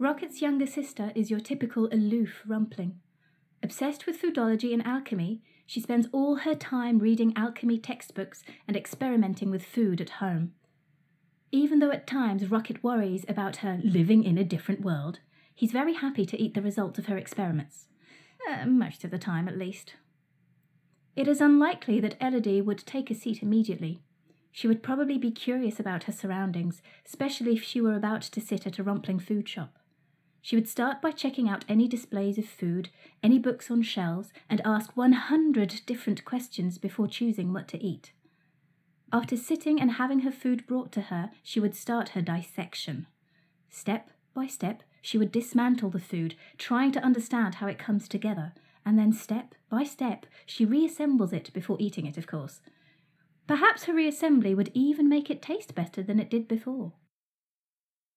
Rocket's younger sister is your typical aloof rumpling. Obsessed with foodology and alchemy, she spends all her time reading alchemy textbooks and experimenting with food at home. Even though at times Rocket worries about her living in a different world, he's very happy to eat the result of her experiments. Uh, most of the time, at least. It is unlikely that Elodie would take a seat immediately. She would probably be curious about her surroundings, especially if she were about to sit at a rumpling food shop. She would start by checking out any displays of food, any books on shelves, and ask 100 different questions before choosing what to eat. After sitting and having her food brought to her, she would start her dissection. Step by step, she would dismantle the food, trying to understand how it comes together, and then step by step, she reassembles it before eating it, of course. Perhaps her reassembly would even make it taste better than it did before.